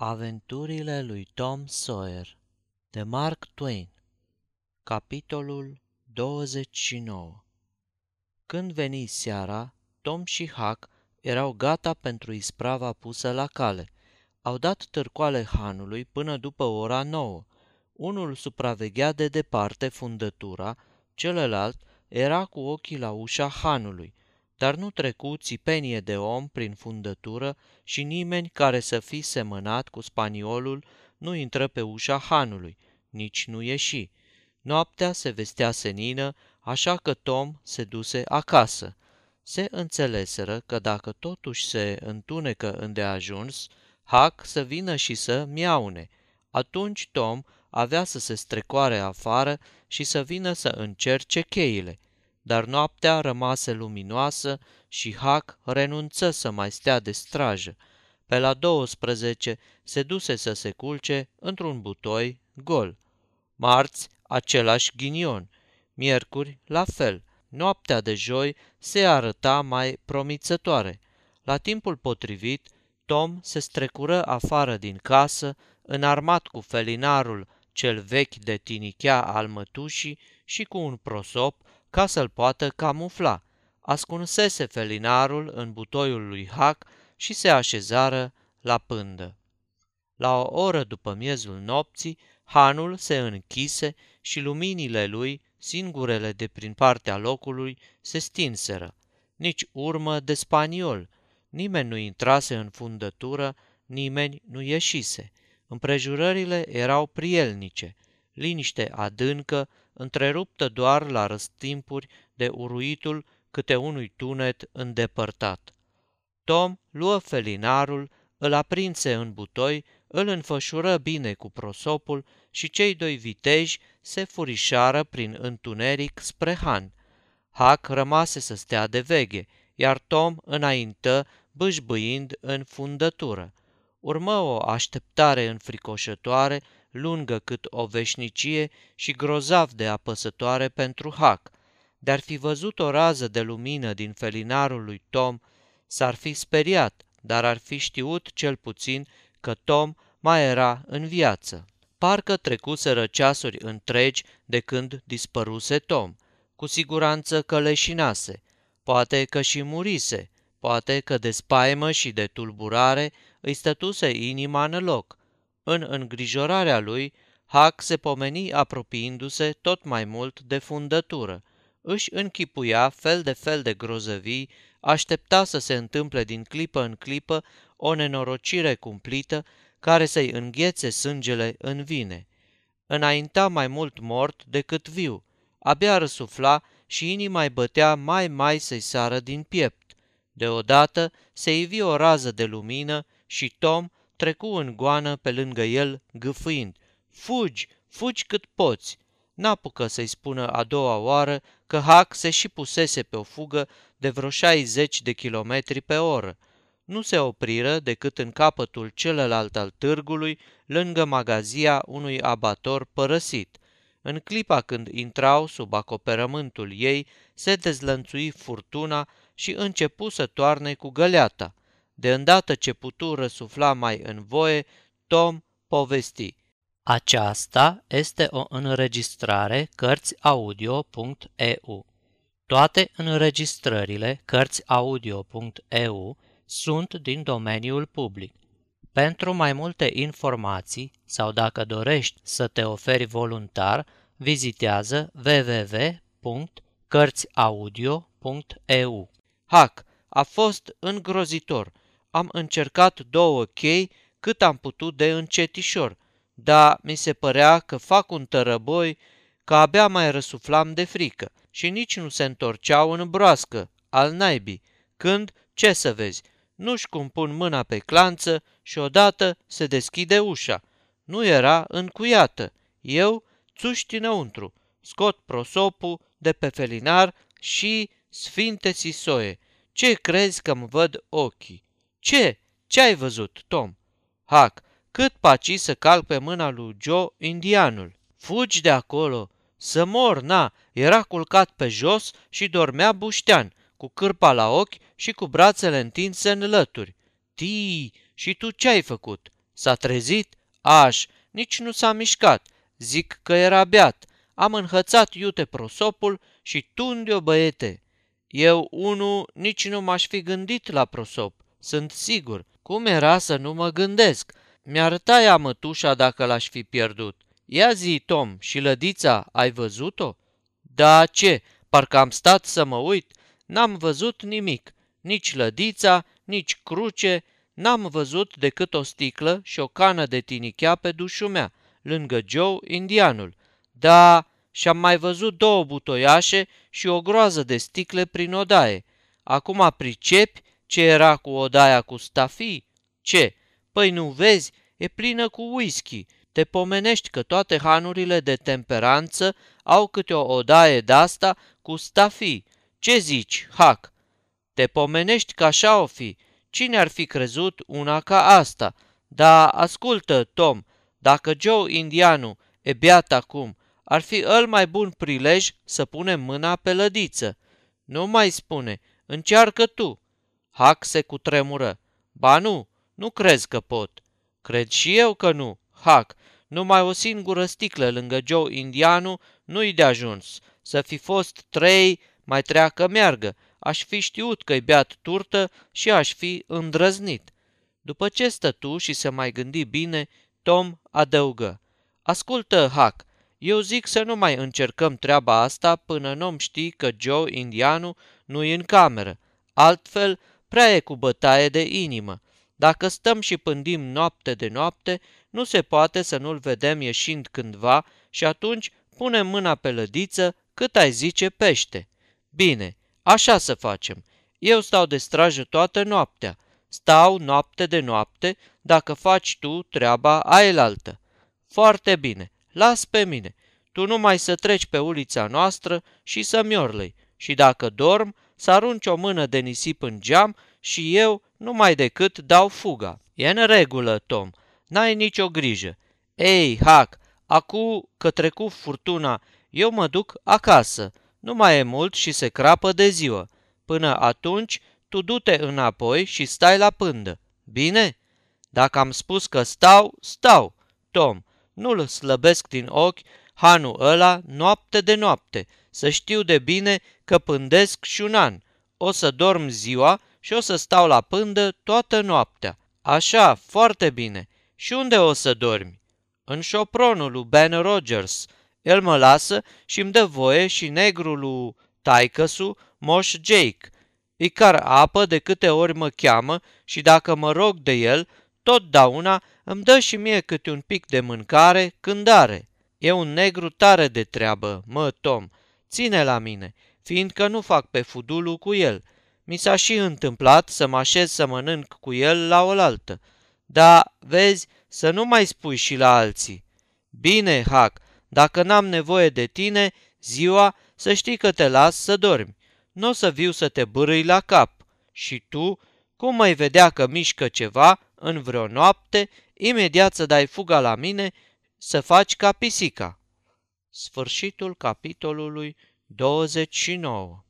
Aventurile lui Tom Sawyer de Mark Twain Capitolul 29 Când veni seara, Tom și Huck erau gata pentru isprava pusă la cale. Au dat târcoale hanului până după ora nouă. Unul supraveghea de departe fundătura, celălalt era cu ochii la ușa hanului dar nu trecu țipenie de om prin fundătură și nimeni care să fi semănat cu spaniolul nu intră pe ușa hanului, nici nu ieși. Noaptea se vestea senină, așa că Tom se duse acasă. Se înțeleseră că dacă totuși se întunecă îndeajuns, Hac să vină și să miaune. Atunci Tom avea să se strecoare afară și să vină să încerce cheile – dar noaptea rămase luminoasă și Hac renunță să mai stea de strajă. Pe la 12 se duse să se culce într-un butoi gol. Marți, același ghinion. Miercuri, la fel. Noaptea de joi se arăta mai promițătoare. La timpul potrivit, Tom se strecură afară din casă, înarmat cu felinarul cel vechi de tinichea al mătușii și cu un prosop ca să-l poată camufla. Ascunsese felinarul în butoiul lui Hac și se așezară la pândă. La o oră după miezul nopții, hanul se închise și luminile lui, singurele de prin partea locului, se stinseră. Nici urmă de spaniol. Nimeni nu intrase în fundătură, nimeni nu ieșise. Împrejurările erau prielnice, liniște adâncă, întreruptă doar la răstimpuri de uruitul câte unui tunet îndepărtat. Tom luă felinarul, îl aprinse în butoi, îl înfășură bine cu prosopul și cei doi viteji se furișară prin întuneric spre Han. Hac rămase să stea de veghe, iar Tom înaintă, bâșbâind în fundătură. Urmă o așteptare înfricoșătoare lungă cât o veșnicie și grozav de apăsătoare pentru Hac. De-ar fi văzut o rază de lumină din felinarul lui Tom, s-ar fi speriat, dar ar fi știut cel puțin că Tom mai era în viață. Parcă trecuseră ceasuri întregi de când dispăruse Tom. Cu siguranță că leșinase, poate că și murise, poate că de spaimă și de tulburare îi stătuse inima în loc, în îngrijorarea lui, Hac se pomeni apropiindu-se tot mai mult de fundătură. Își închipuia fel de fel de grozăvii, aștepta să se întâmple din clipă în clipă o nenorocire cumplită care să-i înghețe sângele în vine. Înainta mai mult mort decât viu, abia răsufla și inima îi bătea mai mai să-i sară din piept. Deodată se ivi o rază de lumină și Tom trecu în goană pe lângă el, gâfâind. Fugi, fugi cât poți! N-apucă să-i spună a doua oară că Hac se și pusese pe o fugă de vreo 60 de kilometri pe oră. Nu se opriră decât în capătul celălalt al târgului, lângă magazia unui abator părăsit. În clipa când intrau sub acoperământul ei, se dezlănțui furtuna și începu să toarne cu găleata. De îndată ce putu răsufla mai în voie, Tom povesti. Aceasta este o înregistrare Cărțiaudio.eu. Toate înregistrările Cărțiaudio.eu sunt din domeniul public. Pentru mai multe informații sau dacă dorești să te oferi voluntar, vizitează www.cărțiaudio.eu. Hac, a fost îngrozitor am încercat două chei cât am putut de încetișor, dar mi se părea că fac un tărăboi, că abia mai răsuflam de frică și nici nu se întorceau în broască, al naibii, când, ce să vezi, nu-și cum pun mâna pe clanță și odată se deschide ușa. Nu era încuiată. Eu țuști înăuntru, scot prosopul de pe felinar și sfinte sisoie. Ce crezi că-mi văd ochii? Ce? Ce ai văzut, Tom? Hac, cât paci să calc pe mâna lui Joe indianul. Fugi de acolo, să mor, na, era culcat pe jos și dormea buștean, cu cârpa la ochi și cu brațele întinse în lături. Tii, și tu ce ai făcut? S-a trezit? Aș, nici nu s-a mișcat. Zic că era beat. Am înhățat iute prosopul și tunde-o băiete. Eu, unu, nici nu m-aș fi gândit la prosop, sunt sigur. Cum era să nu mă gândesc? Mi-ar taia mătușa dacă l-aș fi pierdut. Ia zi, Tom, și lădița, ai văzut-o? Da, ce? Parcă am stat să mă uit. N-am văzut nimic. Nici lădița, nici cruce. N-am văzut decât o sticlă și o cană de tinichea pe dușul mea, lângă Joe, indianul. Da, și am mai văzut două butoiașe și o groază de sticle prin odaie. Acum pricepi ce era cu odaia cu stafii? Ce? Păi nu vezi, e plină cu whisky. Te pomenești că toate hanurile de temperanță au câte o odaie de-asta cu stafii. Ce zici, Hac? Te pomenești că așa o fi. Cine ar fi crezut una ca asta? Da, ascultă, Tom, dacă Joe Indianu e beat acum, ar fi el mai bun prilej să punem mâna pe lădiță. Nu mai spune, încearcă tu. Hac se cutremură. Ba nu, nu crezi că pot. Cred și eu că nu, Hac. Numai o singură sticlă lângă Joe Indianu nu-i de ajuns. Să fi fost trei, mai treacă meargă. Aș fi știut că-i beat turtă și aș fi îndrăznit. După ce stătu și se mai gândi bine, Tom adăugă. Ascultă, Hac, eu zic să nu mai încercăm treaba asta până nu ști că Joe Indianu nu e în cameră. Altfel, prea e cu bătaie de inimă. Dacă stăm și pândim noapte de noapte, nu se poate să nu-l vedem ieșind cândva și atunci punem mâna pe lădiță cât ai zice pește. Bine, așa să facem. Eu stau de strajă toată noaptea. Stau noapte de noapte dacă faci tu treaba aelaltă. Foarte bine, las pe mine. Tu numai să treci pe ulița noastră și să miorlei. Și dacă dorm, să arunci o mână de nisip în geam și eu numai decât dau fuga. E în regulă, Tom, n-ai nicio grijă. Ei, Hac, acu că trecu furtuna, eu mă duc acasă. Nu mai e mult și se crapă de ziua. Până atunci, tu du-te înapoi și stai la pândă. Bine? Dacă am spus că stau, stau. Tom, nu-l slăbesc din ochi hanul ăla noapte de noapte, să știu de bine că pândesc și un an. O să dorm ziua și o să stau la pândă toată noaptea. Așa, foarte bine. Și unde o să dormi? În șopronul lui Ben Rogers. El mă lasă și îmi dă voie și negrul lui taicăsu, Moș Jake. Îi car apă de câte ori mă cheamă și dacă mă rog de el, totdeauna îmi dă și mie câte un pic de mâncare când are. E un negru tare de treabă, mă, Tom. Ține la mine, fiindcă nu fac pe fudulu cu el. Mi s-a și întâmplat să mă așez să mănânc cu el la oaltă. Da, vezi, să nu mai spui și la alții. Bine, Hac, dacă n-am nevoie de tine, ziua, să știi că te las să dormi. Nu o să viu să te bârâi la cap. Și tu, cum mai vedea că mișcă ceva în vreo noapte, imediat să dai fuga la mine să faci ca pisica. Sfârșitul capitolului 29